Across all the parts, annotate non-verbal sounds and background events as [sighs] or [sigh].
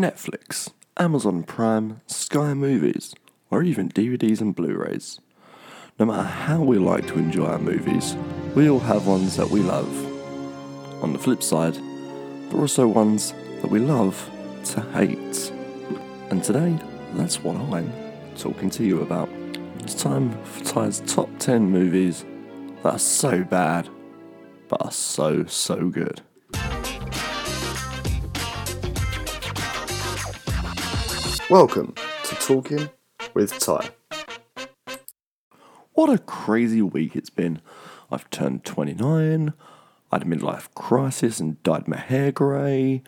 Netflix, Amazon Prime, Sky Movies, or even DVDs and Blu rays. No matter how we like to enjoy our movies, we all have ones that we love. On the flip side, there are also ones that we love to hate. And today, that's what I'm talking to you about. It's time for Ty's top 10 movies that are so bad, but are so, so good. Welcome to Talking with Ty. What a crazy week it's been. I've turned 29, I had a midlife crisis and dyed my hair grey,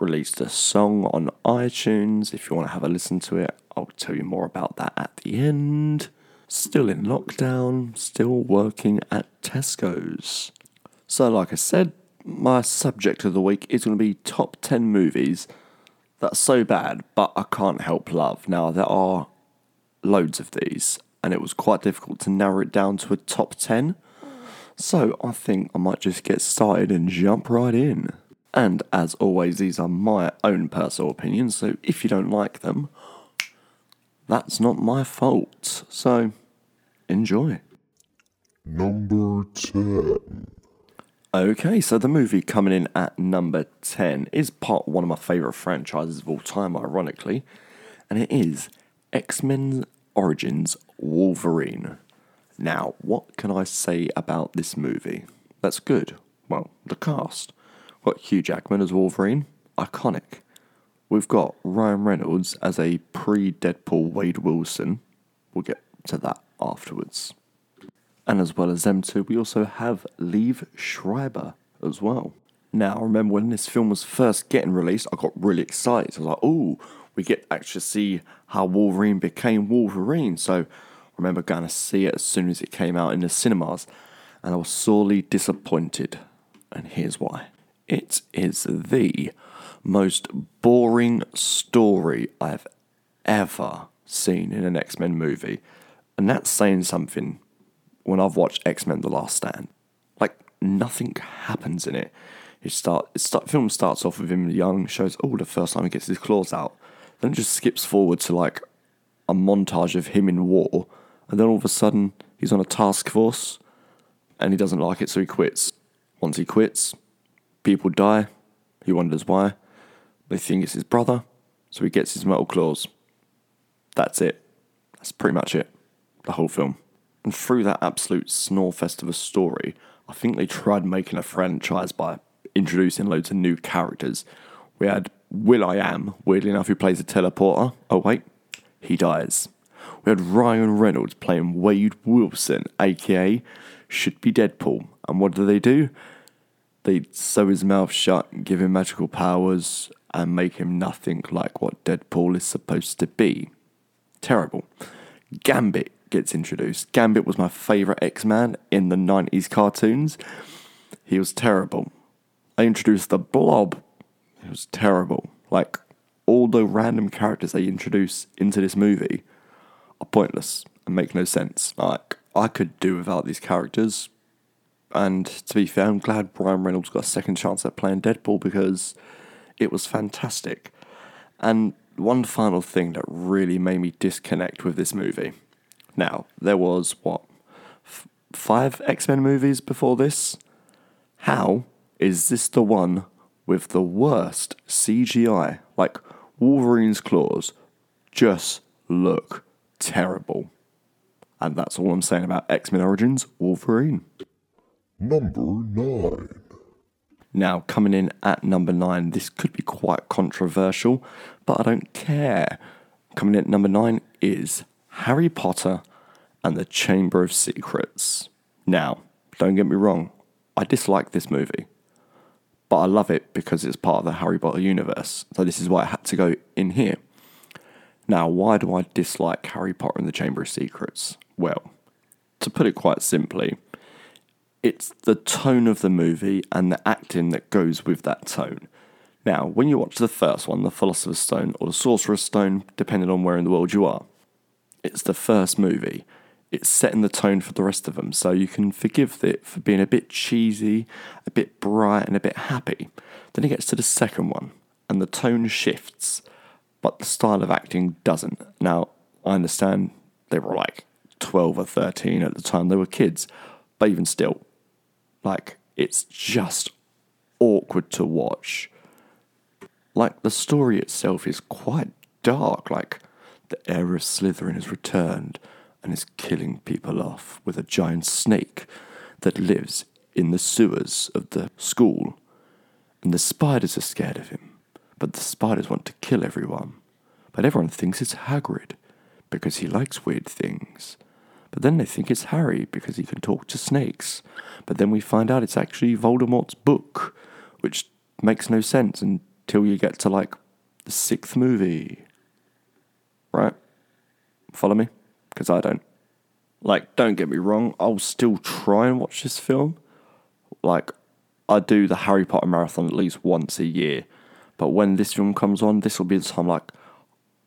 released a song on iTunes. If you want to have a listen to it, I'll tell you more about that at the end. Still in lockdown, still working at Tesco's. So, like I said, my subject of the week is going to be top 10 movies that's so bad, but I can't help love. Now, there are loads of these, and it was quite difficult to narrow it down to a top 10. So I think I might just get started and jump right in. And as always, these are my own personal opinions, so if you don't like them, that's not my fault. So enjoy. Number 10. Okay, so the movie coming in at number 10 is part one of my favourite franchises of all time, ironically, and it is X Men Origins Wolverine. Now, what can I say about this movie? That's good. Well, the cast. We've got Hugh Jackman as Wolverine, iconic. We've got Ryan Reynolds as a pre Deadpool Wade Wilson. We'll get to that afterwards. And as well as them two, we also have Liev Schreiber as well. Now, I remember when this film was first getting released, I got really excited. I was like, oh, we get to actually see how Wolverine became Wolverine. So I remember going to see it as soon as it came out in the cinemas, and I was sorely disappointed. And here's why it is the most boring story I've ever seen in an X Men movie. And that's saying something when I've watched X Men: The Last Stand. Like nothing happens in it. It start it start film starts off with him young, shows oh the first time he gets his claws out, then it just skips forward to like a montage of him in war, and then all of a sudden he's on a task force, and he doesn't like it, so he quits. Once he quits, people die. He wonders why. They think it's his brother, so he gets his metal claws. That's it. That's pretty much it. The whole film. And through that absolute snorefest of a story, I think they tried making a franchise by introducing loads of new characters. We had Will I Am, weirdly enough, who plays a teleporter. Oh, wait, he dies. We had Ryan Reynolds playing Wade Wilson, aka should be Deadpool. And what do they do? They sew his mouth shut, give him magical powers, and make him nothing like what Deadpool is supposed to be. Terrible. Gambit gets introduced. Gambit was my favourite X Man in the 90s cartoons. He was terrible. I introduced the Blob. It was terrible. Like, all the random characters they introduce into this movie are pointless and make no sense. Like, I could do without these characters. And to be fair, I'm glad Ryan Reynolds got a second chance at playing Deadpool because it was fantastic. And one final thing that really made me disconnect with this movie. Now, there was what f- five X Men movies before this. How is this the one with the worst CGI? Like Wolverine's claws just look terrible. And that's all I'm saying about X Men Origins Wolverine. Number 9. Now, coming in at number nine, this could be quite controversial, but I don't care. Coming in at number nine is Harry Potter and the Chamber of Secrets. Now, don't get me wrong, I dislike this movie, but I love it because it's part of the Harry Potter universe. So, this is why I had to go in here. Now, why do I dislike Harry Potter and the Chamber of Secrets? Well, to put it quite simply, it's the tone of the movie and the acting that goes with that tone. Now, when you watch the first one, The Philosopher's Stone or The Sorcerer's Stone, depending on where in the world you are, it's the first movie. It's setting the tone for the rest of them, so you can forgive it for being a bit cheesy, a bit bright, and a bit happy. Then it gets to the second one, and the tone shifts, but the style of acting doesn't. Now, I understand they were like 12 or 13 at the time they were kids, but even still, like, it's just awkward to watch. Like, the story itself is quite dark. Like, the heir of Slytherin has returned and is killing people off with a giant snake that lives in the sewers of the school. And the spiders are scared of him, but the spiders want to kill everyone. But everyone thinks it's Hagrid because he likes weird things. But then they think it's Harry because he can talk to snakes. But then we find out it's actually Voldemort's book, which makes no sense until you get to like the sixth movie. Right? Follow me? Because I don't. Like, don't get me wrong, I'll still try and watch this film. Like, I do the Harry Potter marathon at least once a year. But when this film comes on, this will be the time like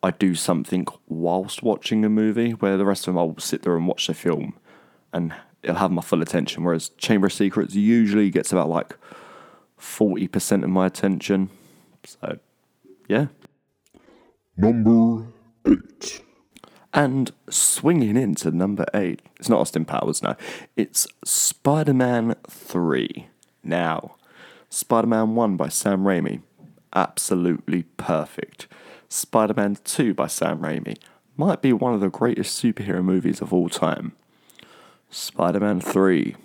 I do something whilst watching a movie, where the rest of them I'll sit there and watch the film and it'll have my full attention. Whereas Chamber of Secrets usually gets about like 40% of my attention. So, yeah. Number 8. And swinging into number eight, it's not Austin Powers, now, It's Spider Man 3. Now, Spider Man 1 by Sam Raimi, absolutely perfect. Spider Man 2 by Sam Raimi might be one of the greatest superhero movies of all time. Spider Man 3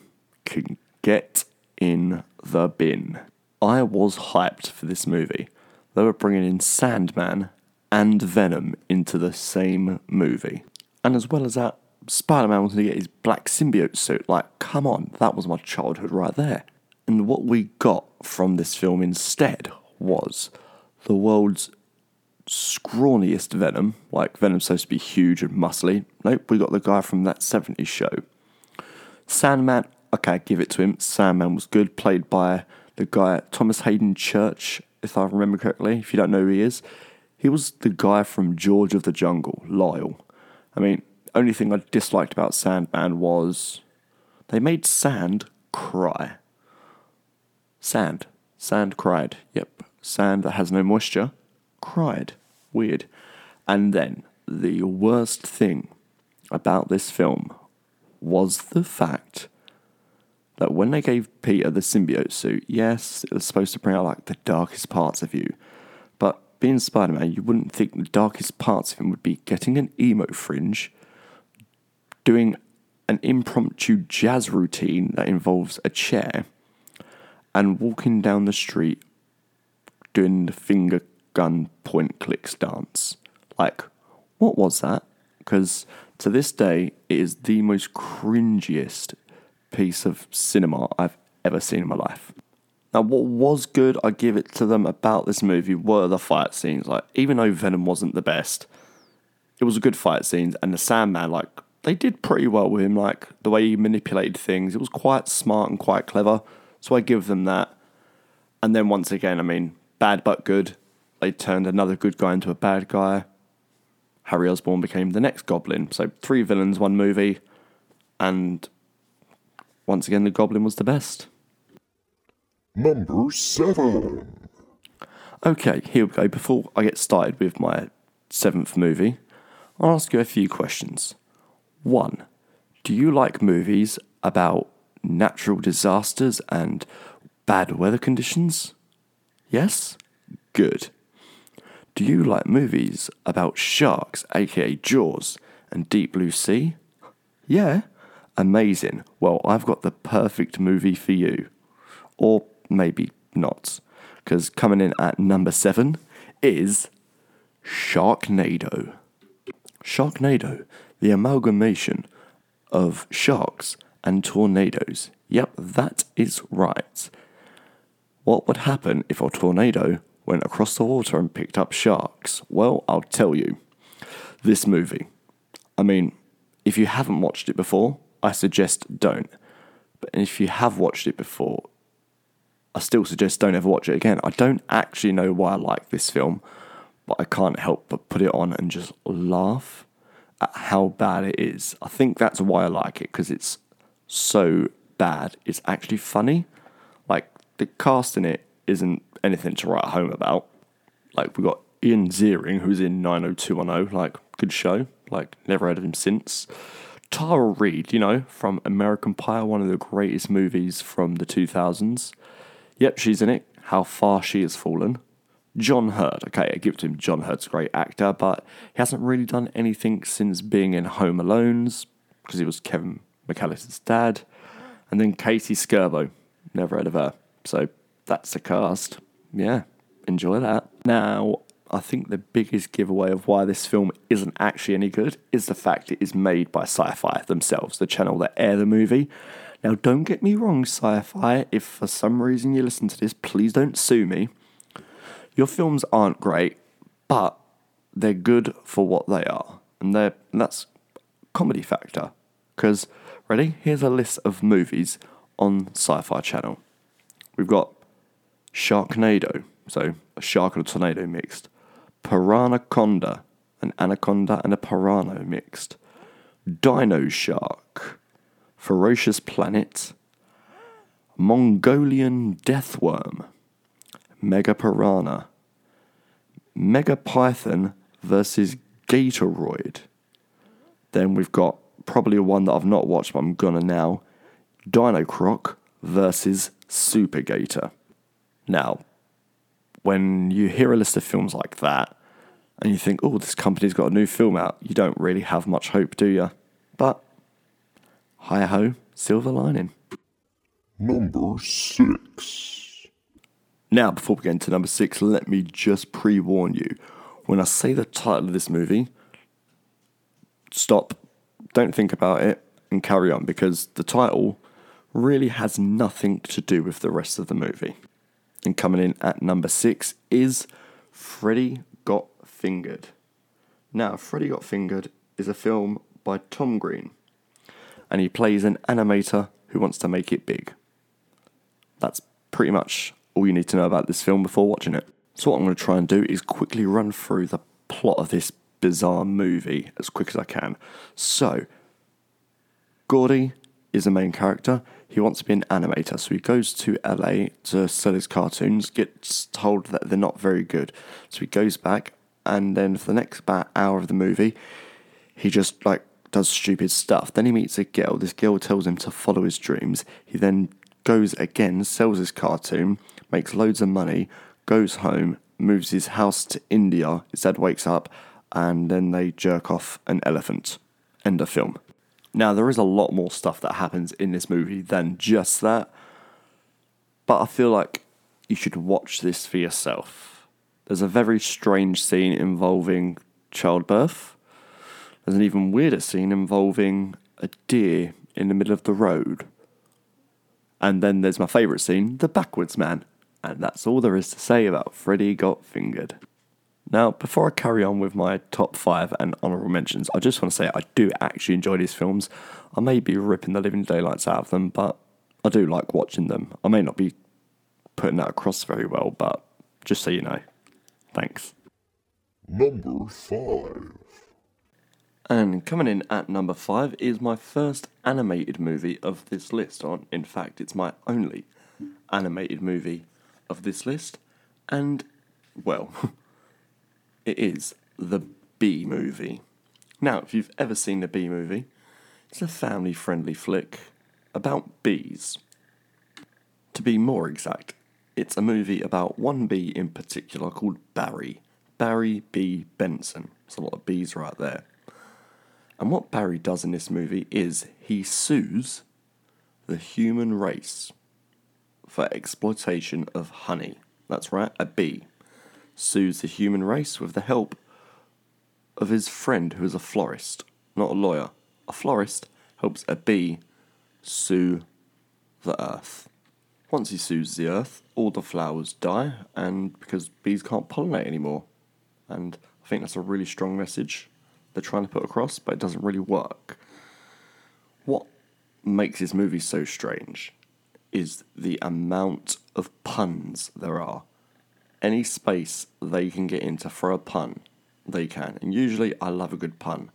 can get in the bin. I was hyped for this movie. They were bringing in Sandman and Venom into the same movie. And as well as that, Spider Man going to get his black symbiote suit. Like, come on, that was my childhood right there. And what we got from this film instead was the world's scrawniest Venom. Like, Venom's supposed to be huge and muscly. Nope, we got the guy from that 70s show. Sandman, okay, give it to him. Sandman was good, played by the guy Thomas Haden Church, if I remember correctly. If you don't know who he is, he was the guy from George of the Jungle, Lyle. I mean, only thing I disliked about Sandman was they made Sand cry. Sand. Sand cried. Yep. Sand that has no moisture cried. Weird. And then the worst thing about this film was the fact that when they gave Peter the symbiote suit, yes, it was supposed to bring out like the darkest parts of you, being Spider Man, you wouldn't think the darkest parts of him would be getting an emo fringe, doing an impromptu jazz routine that involves a chair, and walking down the street doing the finger gun point clicks dance. Like, what was that? Because to this day, it is the most cringiest piece of cinema I've ever seen in my life. Now, what was good, I give it to them about this movie were the fight scenes. Like, even though Venom wasn't the best, it was a good fight scenes, and the Sandman, like, they did pretty well with him. Like the way he manipulated things, it was quite smart and quite clever. So I give them that. And then once again, I mean, bad but good. They turned another good guy into a bad guy. Harry Osborn became the next Goblin. So three villains, one movie, and once again, the Goblin was the best. Number 7. Okay, here we go. Before I get started with my seventh movie, I'll ask you a few questions. One, do you like movies about natural disasters and bad weather conditions? Yes? Good. Do you like movies about sharks, aka Jaws, and Deep Blue Sea? Yeah? Amazing. Well, I've got the perfect movie for you. Or maybe not. Because coming in at number seven is Sharknado. Sharknado, the amalgamation of sharks and tornadoes. Yep, that is right. What would happen if a tornado went across the water and picked up sharks? Well, I'll tell you. This movie. I mean, if you haven't watched it before, I suggest don't. But if you have watched it before, I still suggest don't ever watch it again. I don't actually know why I like this film, but I can't help but put it on and just laugh at how bad it is. I think that's why I like it because it's so bad. It's actually funny. Like the cast in it isn't anything to write home about. Like we got Ian Ziering, who's in 90210, like, good show. Like, never heard of him since. Tara Reid, you know, from American Pie, one of the greatest movies from the 2000s. Yep, she's in it. How far she has fallen. John Heard, okay, I give it to him. John Heard's a great actor, but he hasn't really done anything since being in Home Alone's, because he was Kevin McAllister's dad. And then Katie Scerbo, never heard of her. So that's the cast. Yeah, enjoy that. Now, I think the biggest giveaway of why this film isn't actually any good is the fact it is made by Sci Fi themselves, the channel that air the movie. Now, don't get me wrong, Sci Fi, if for some reason you listen to this, please don't sue me. Your films aren't great, but they're good for what they are. And, they're, and that's comedy factor. Because, ready? Here's a list of movies on Sci Fi Channel. We've got Sharknado, so a shark and a tornado mixed. Piranhaconda, an anaconda and a piranha mixed. Dino Shark, Ferocious Planet, Mongolian Deathworm, Mega Piranha, Mega Python versus Gatoroid. Then we've got probably one that I've not watched, but I'm gonna now. Dino Croc versus Super Gator. Now, when you hear a list of films like that and you think, oh, this company's got a new film out, you don't really have much hope, do you? Hi ho, silver lining. Number 6. Now, before we get into number six, let me just pre warn you. When I say the title of this movie, stop, don't think about it, and carry on because the title really has nothing to do with the rest of the movie. And coming in at number six is Freddy Got Fingered. Now, Freddy Got Fingered is a film by Tom Green, and he plays an animator who wants to make it big. That's pretty much all you need to know about this film before watching it. So, what I'm going to try and do is quickly run through the plot of this bizarre movie as quick as I can. So, Gordy is the main character. He wants to be an animator, so he goes to LA to sell his cartoons, gets told that they're not very good. So he goes back, and then for the next about hour of the movie, he just like does stupid stuff. Then he meets a girl. This girl tells him to follow his dreams. He then goes again, sells his cartoon, makes loads of money, goes home, moves his house to India. His dad wakes up, and then they jerk off an elephant. End of film. Now, there is a lot more stuff that happens in this movie than just that, but I feel like you should watch this for yourself. There's a very strange scene involving childbirth. There's an even weirder scene involving a deer in the middle of the road. And then there's my favourite scene, the backwards man. And that's all there is to say about Freddy Got Fingered. Now, before I carry on with my top five and honourable mentions, I just want to say I do actually enjoy these films. I may be ripping the living daylights out of them, but I do like watching them. I may not be putting that across very well, but just so you know. Thanks. Number 5. And coming in at number five is my first animated movie of this list. On, in fact, it's my only animated movie of this list, and well, [laughs] it is the Bee Movie. Now, if you've ever seen the Bee Movie, it's a family-friendly flick about bees. To be more exact, it's a movie about one bee in particular called Barry. Barry B. Benson. There's a lot of bees right there. And what Barry does in this movie is he sues the human race for exploitation of honey. That's right, a bee sues the human race with the help of his friend who is a florist, not a lawyer. A florist helps a bee sue the earth. Once he sues the earth, all the flowers die, and because bees can't pollinate anymore. And I think that's a really strong message they're trying to put across, but it doesn't really work. What makes this movie so strange is the amount of puns there are. Any space they can get into for a pun, they can. And usually I love a good pun.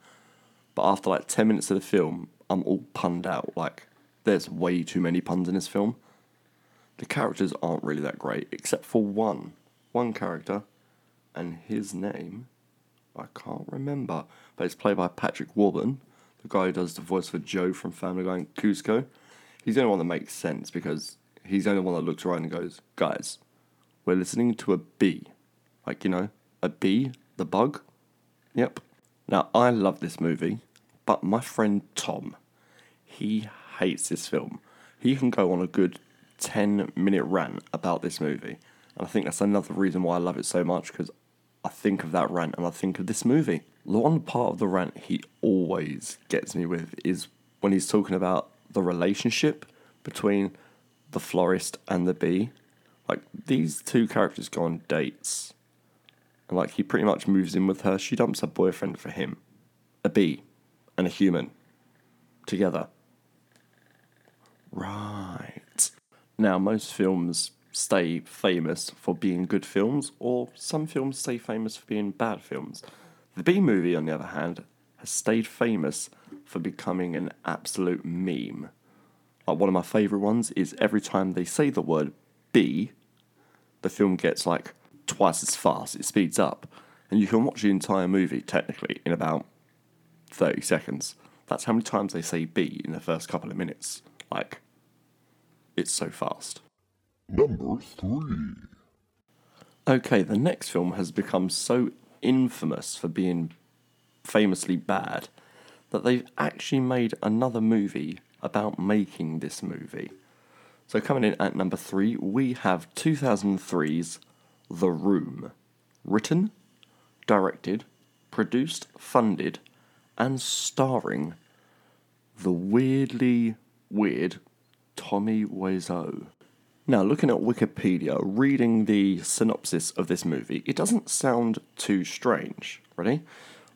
But after like 10 minutes of the film, I'm all punned out. Like, there's way too many puns in this film. The characters aren't really that great, except for one. One character, and his name, I can't remember, but it's played by Patrick Warburton, the guy who does the voice for Joe from Family Guy and Kuzco. He's the only one that makes sense because he's the only one that looks around and goes, guys, we're listening to a bee. Like, you know, a bee, the bug. Yep. Now, I love this movie, but my friend Tom, he hates this film. He can go on a good 10 minute rant about this movie. And I think that's another reason why I love it so much because I think of that rant and I think of this movie. The one part of the rant he always gets me with is when he's talking about the relationship between the florist and the bee. Like, these two characters go on dates. And, like, he pretty much moves in with her. She dumps her boyfriend for him. A bee and a human. Together. Right. Now, most films stay famous for being good films, or some films stay famous for being bad films. The B movie, on the other hand, has stayed famous for becoming an absolute meme. Like one of my favourite ones is every time they say the word bee, the film gets like twice as fast, it speeds up. And you can watch the entire movie technically in about 30 seconds. That's how many times they say bee in the first couple of minutes. Like, it's so fast. Number 3. Okay, the next film has become so infamous for being famously bad that they've actually made another movie about making this movie. So, coming in at number three, we have 2003's The Room. Written, directed, produced, funded, and starring the weirdly weird Tommy Wiseau. Now, looking at Wikipedia, reading the synopsis of this movie, it doesn't sound too strange. Ready?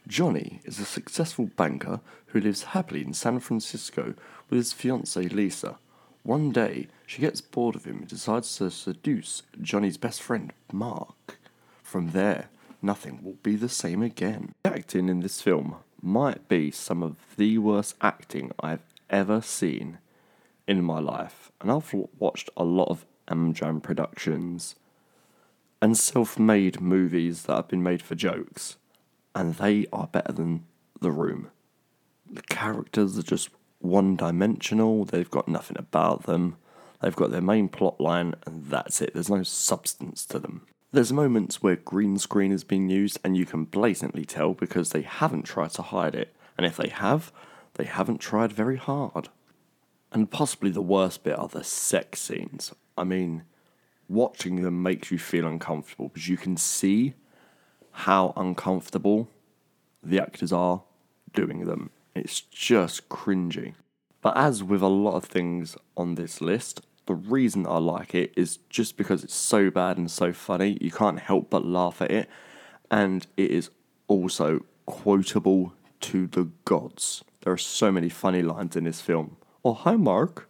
Johnny is a successful banker who lives happily in San Francisco with his fiancee Lisa. One day, she gets bored of him and decides to seduce Johnny's best friend, Mark. From there, nothing will be the same again. The acting in this film might be some of the worst acting I've ever seen in my life, and I've watched a lot of Amjam productions and self made movies that have been made for jokes, and they are better than The Room. The characters are just one dimensional, they've got nothing about them, they've got their main plot line, and that's it. There's no substance to them. There's moments where green screen is being used, and you can blatantly tell because they haven't tried to hide it, and if they have, they haven't tried very hard. And possibly the worst bit are the sex scenes. I mean, watching them makes you feel uncomfortable because you can see how uncomfortable the actors are doing them. It's just cringy. But as with a lot of things on this list, the reason I like it is just because it's so bad and so funny, you can't help but laugh at it. And it is also quotable to the gods. There are so many funny lines in this film oh, hi, Mark.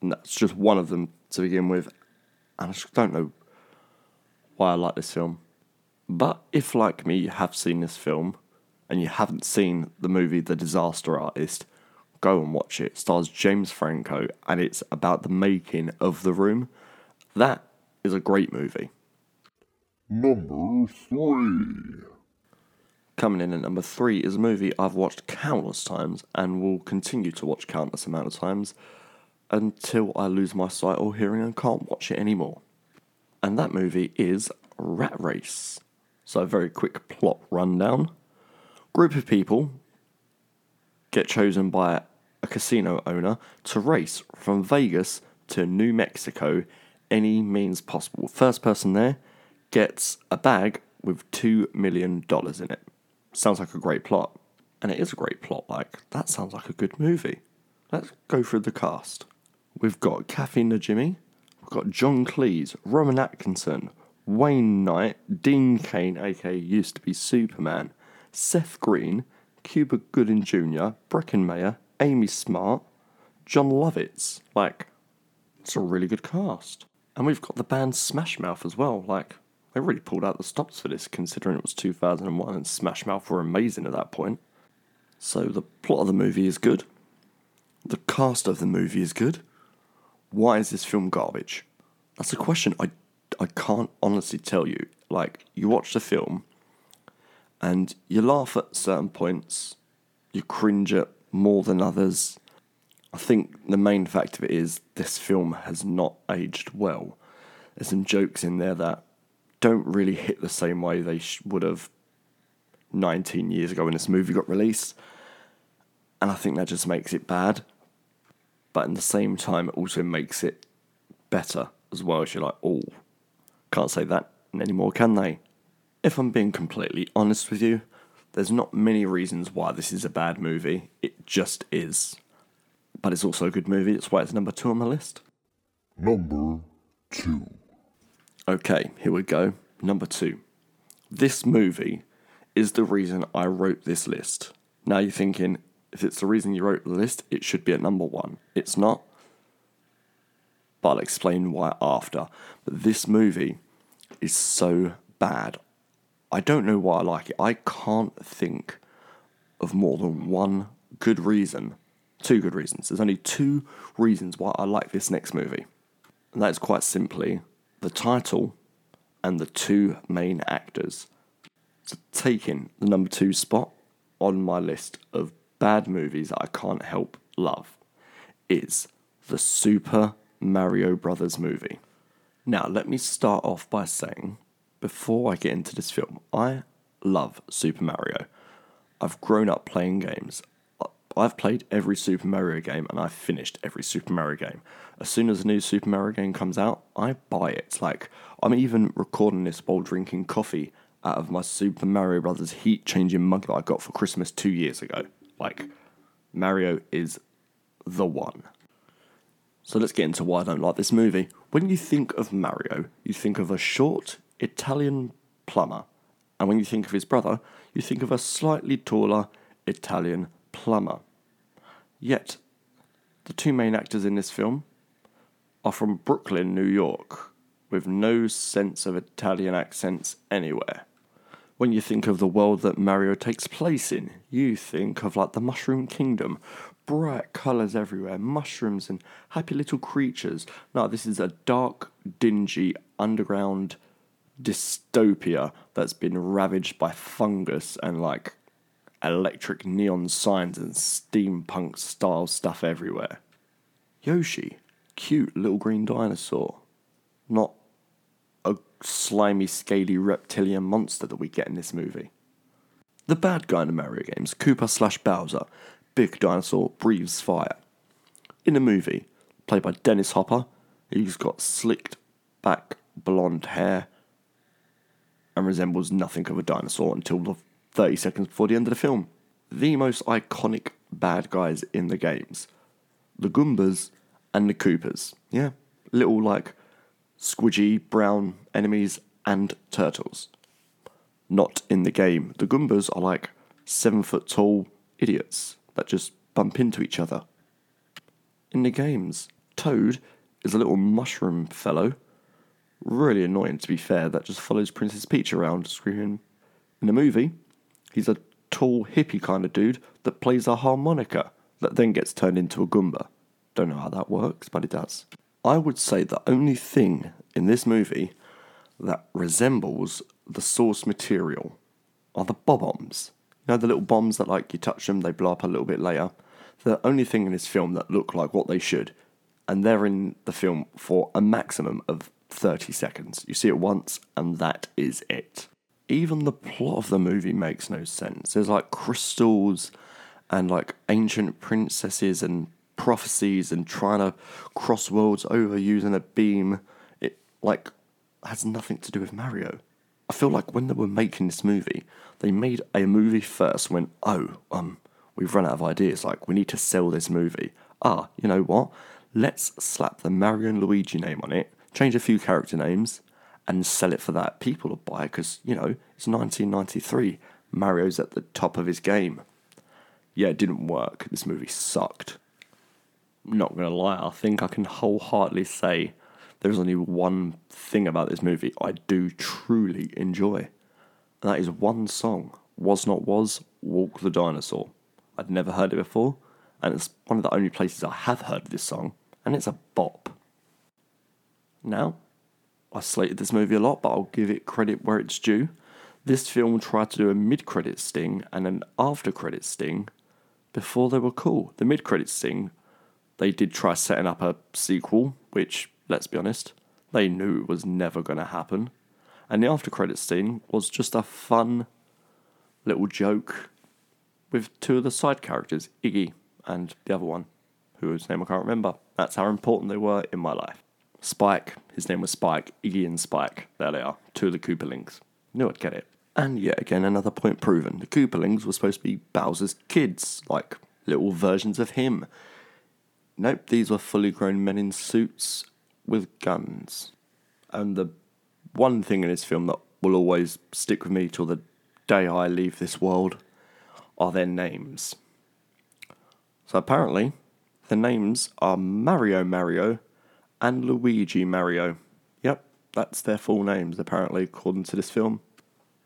And that's just one of them to begin with. And I just don't know why I like this film. But if, like me, you have seen this film and you haven't seen the movie The Disaster Artist, go and watch it. it stars James Franco and it's about the making of The Room. That is a great movie. Number 3. Coming in at number three is a movie I've watched countless times and will continue to watch countless amount of times until I lose my sight or hearing and can't watch it anymore. And that movie is Rat Race. So, a very quick plot rundown. Group of people get chosen by a casino owner to race from Vegas to New Mexico any means possible. First person there gets a bag with $2 million in it sounds like a great plot. And it is a great plot, like, that sounds like a good movie. Let's go through the cast. We've got Kathy Najimy, we've got John Cleese, Rowan Atkinson, Wayne Knight, Dean Cain, aka used to be Superman, Seth Green, Cuba Gooding Jr., Breckin Meyer, Amy Smart, Jon Lovitz. Like, it's a really good cast. And we've got the band Smash Mouth as well. Like, they really pulled out the stops for this, considering it was 2001 and Smash Mouth were amazing at that point. So the plot of the movie is good. The cast of the movie is good. Why is this film garbage? That's a question I, I can't honestly tell you. Like, you watch the film and you laugh at certain points, you cringe at more than others. I think the main fact of it is this film has not aged well. There's some jokes in there that don't really hit the same way they would have 19 years ago when this movie got released. And I think that just makes it bad. But at the same time, it also makes it better as well. As you're like, oh, can't say that anymore, can they? If I'm being completely honest with you, there's not many reasons why this is a bad movie. It just is. But it's also a good movie. That's why it's number two on my list. Number 2. Okay, here we go. Number two. This movie is the reason I wrote this list. Now you're thinking, if it's the reason you wrote the list, it should be at number one. It's not. But I'll explain why after. But this movie is so bad. I don't know why I like it. I can't think of more than one good reason. Two good reasons. There's only two reasons why I like this next movie. And that is quite simply the title and the two main actors. So taking the number two spot on my list of bad movies that I can't help love is the Super Mario Brothers movie. Now, let me start off by saying, before I get into this film, I love Super Mario. I've grown up playing games. I've played every Super Mario game and I've finished every Super Mario game. As soon as a new Super Mario game comes out, I buy it. Like, I'm even recording this while drinking coffee out of my Super Mario Brothers heat changing mug that I got for Christmas two years ago. Like, Mario is the one. So let's get into why I don't like this movie. When you think of Mario, you think of a short Italian plumber. And when you think of his brother, you think of a slightly taller Italian plumber. Yet, the two main actors in this film are from Brooklyn, New York, with no sense of Italian accents anywhere. When you think of the world that Mario takes place in, you think of like the Mushroom Kingdom. Bright colours everywhere, mushrooms and happy little creatures. No, this is a dark, dingy, underground dystopia that's been ravaged by fungus and like electric neon signs and steampunk style stuff everywhere. Yoshi, cute little green dinosaur. Not slimy, scaly reptilian monster that we get in this movie. The bad guy in the Mario games, Koopa slash Bowser, big dinosaur, breathes fire. In the movie, played by Dennis Hopper, he's got slicked back blonde hair and resembles nothing of a dinosaur until the 30 seconds before the end of the film. The most iconic bad guys in the games the Goombas and the Koopas. Yeah, little like squidgy brown enemies and turtles. Not in the game. The Goombas are like seven foot tall idiots that just bump into each other. In the games, Toad is a little mushroom fellow. Really annoying, to be fair, that just follows Princess Peach around screaming. In the movie, he's a tall, hippie kind of dude that plays a harmonica that then gets turned into a Goomba. Don't know how that works, but it does. I would say the only thing in this movie that resembles the source material are the bob-ombs. You know, the little bombs that, like, you touch them, they blow up a little bit later. The only thing in this film that look like what they should, and they're in the film for a maximum of 30 seconds. You see it once, and that is it. Even the plot of the movie makes no sense. There's like crystals and like ancient princesses and prophecies and trying to cross worlds over using a beam. It like has nothing to do with Mario. I feel like when they were making this movie, they made a movie first. Went, oh, um, we've run out of ideas. Like we need to sell this movie. Ah, you know what? Let's slap the Mario and Luigi name on it, change a few character names, and sell it for that. People will buy it because you know it's 1993. Mario's at the top of his game. Yeah, it didn't work. This movie sucked not gonna lie, I think I can wholeheartedly say there's only one thing about this movie I do truly enjoy. And that is one song, Was Not Was, Walk the Dinosaur. I'd never heard it before, and it's one of the only places I have heard this song, and it's a bop. Now, I slated this movie a lot, but I'll give it credit where it's due. This film tried to do a mid credit sting and an after credit sting before they were cool. The mid credit sting, they did try setting up a sequel, which, let's be honest, they knew was never going to happen. And the after credit scene was just a fun little joke with two of the side characters, Iggy and the other one, whose name I can't remember. That's how important they were in my life. Spike, his name was Spike, Iggy and Spike. There they are, two of the Koopalings. Knew I'd get it. And yet again, another point proven. The Koopalings were supposed to be Bowser's kids, like little versions of him. Nope, these were fully grown men in suits with guns. And the one thing in this film that will always stick with me till the day I leave this world are their names. So apparently, the names are Mario Mario and Luigi Mario. Yep, that's their full names, apparently, according to this film.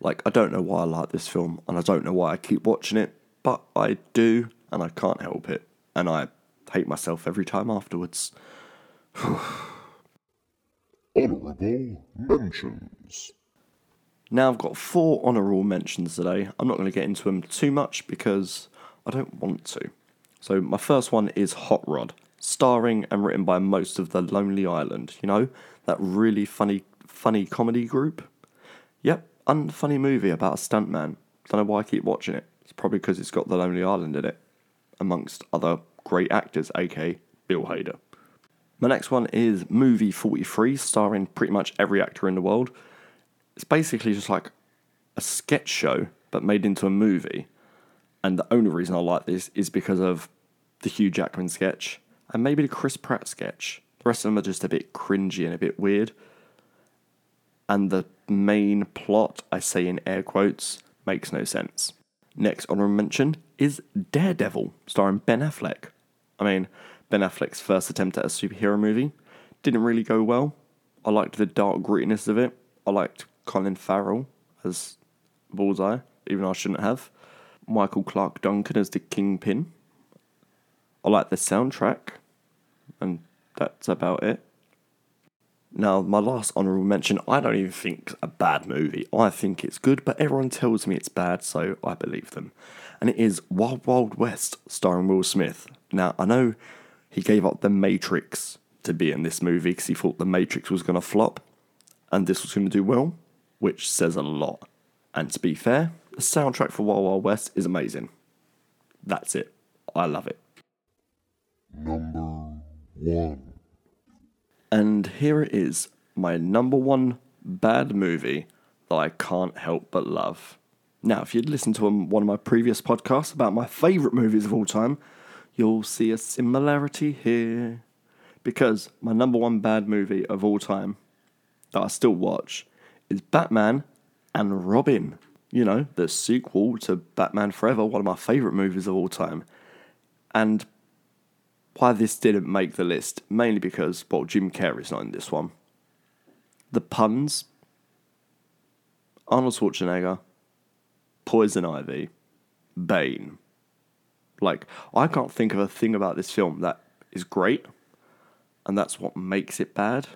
Like, I don't know why I like this film, and I don't know why I keep watching it, but I do, and I can't help it. And I hate myself every time afterwards. [sighs] Honourable mentions. Now I've got four honourable mentions today. I'm not going to get into them too much because I don't want to. So my first one is Hot Rod, starring and written by most of the Lonely Island. You know that really funny, funny comedy group. Yep, unfunny movie about a stuntman. Don't know why I keep watching it. It's probably because it's got the Lonely Island in it, amongst other great actors, aka Bill Hader. My next one is Movie 43, starring pretty much every actor in the world it's basically just like a sketch show but made into a movie. And the only reason I like this is because of the Hugh Jackman sketch and maybe the Chris Pratt sketch. The rest of them are just a bit cringy and a bit weird. And the main plot, I say in air quotes, makes no sense. Next honorable mention is Daredevil, starring Ben Affleck. I mean, Ben Affleck's first attempt at a superhero movie didn't really go well. I liked the dark grittiness of it. I liked Colin Farrell as Bullseye, even though I shouldn't have. Michael Clarke Duncan as the Kingpin. I like the soundtrack, and that's about it. Now, my last honourable mention, I don't even think a bad movie. I think it's good, but everyone tells me it's bad, so I believe them. And it is Wild Wild West, starring Will Smith. Now, I know he gave up The Matrix to be in this movie because he thought The Matrix was going to flop and this was going to do well, which says a lot. And to be fair, the soundtrack for Wild Wild West is amazing. That's it. I love it. Number one. And here it is, my number one bad movie that I can't help but love. Now, if you'd listened to one of my previous podcasts about my favourite movies of all time, you'll see a similarity here. Because my number one bad movie of all time that I still watch is Batman and Robin. You know, the sequel to Batman Forever, one of my favourite movies of all time. And why this didn't make the list, mainly because, well, Jim Carrey's not in this one. The puns Arnold Schwarzenegger, Poison Ivy, Bane. Like, I can't think of a thing about this film that is great, and that's what makes it bad.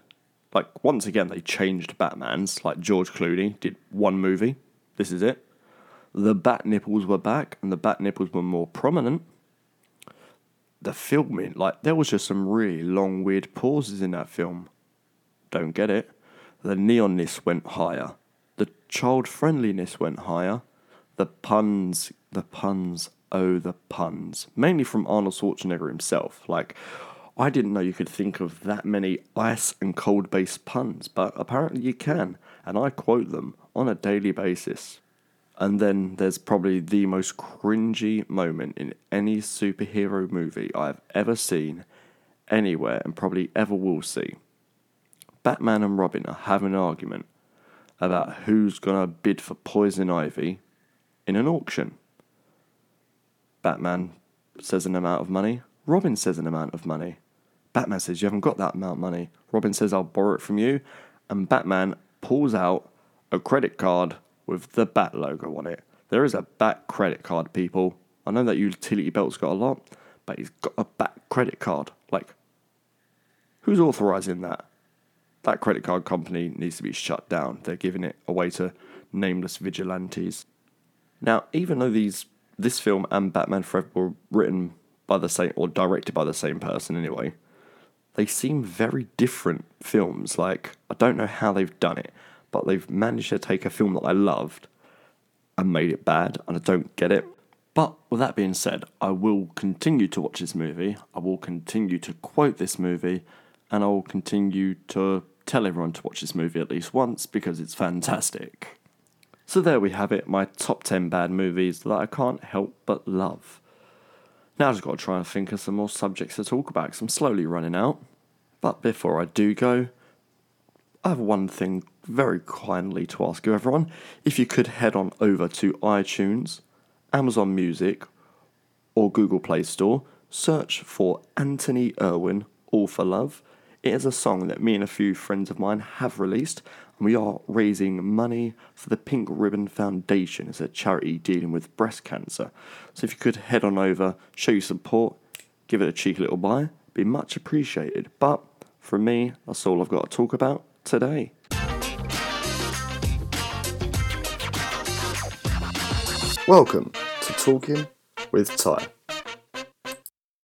Like, once again, they changed Batman's. Like, George Clooney did one movie. This is it. The bat nipples were back, and the bat nipples were more prominent. The filming, like, there was just some really long, weird pauses in that film. Don't get it. The neonness went higher. The child friendliness went higher. The puns, the puns, oh, the puns. Mainly from Arnold Schwarzenegger himself. Like, I didn't know you could think of that many ice and cold based puns, but apparently you can, and I quote them on a daily basis. And then there's probably the most cringy moment in any superhero movie I've ever seen, anywhere, and probably ever will see. Batman and Robin are having an argument about who's gonna bid for Poison Ivy in an auction. Batman says an amount of money, Robin says an amount of money. Batman says, You haven't got that amount of money. Robin says, I'll borrow it from you. And Batman pulls out a credit card with the Bat logo on it. There is a Bat credit card, people. I know that utility belt's got a lot, but he's got a Bat credit card. Like, who's authorizing that? that credit card company needs to be shut down. They're giving it away to nameless vigilantes. Now, even though these this film and Batman Forever were written by the same or directed by the same person anyway, they seem very different films. Like I don't know how they've done it, but they've managed to take a film that I loved and made it bad, and I don't get it. But with that being said, I will continue to watch this movie. I will continue to quote this movie, and I will continue to tell everyone to watch this movie at least once because it's fantastic. So there we have it, my top 10 bad movies that I can't help but love. Now I've just got to try and think of some more subjects to talk about because I'm slowly running out. But before I do go, I have one thing very kindly to ask you, everyone. If you could head on over to iTunes, Amazon Music, or Google Play Store, search for Anthony Irwin, All for Love. It is a song that me and a few friends of mine have released, we are raising money for the Pink Ribbon Foundation. It's a charity dealing with breast cancer. So if you could head on over, show your support, give it a cheeky little buy, be much appreciated. But from me, that's all I've got to talk about today. Welcome to Talking with Ty.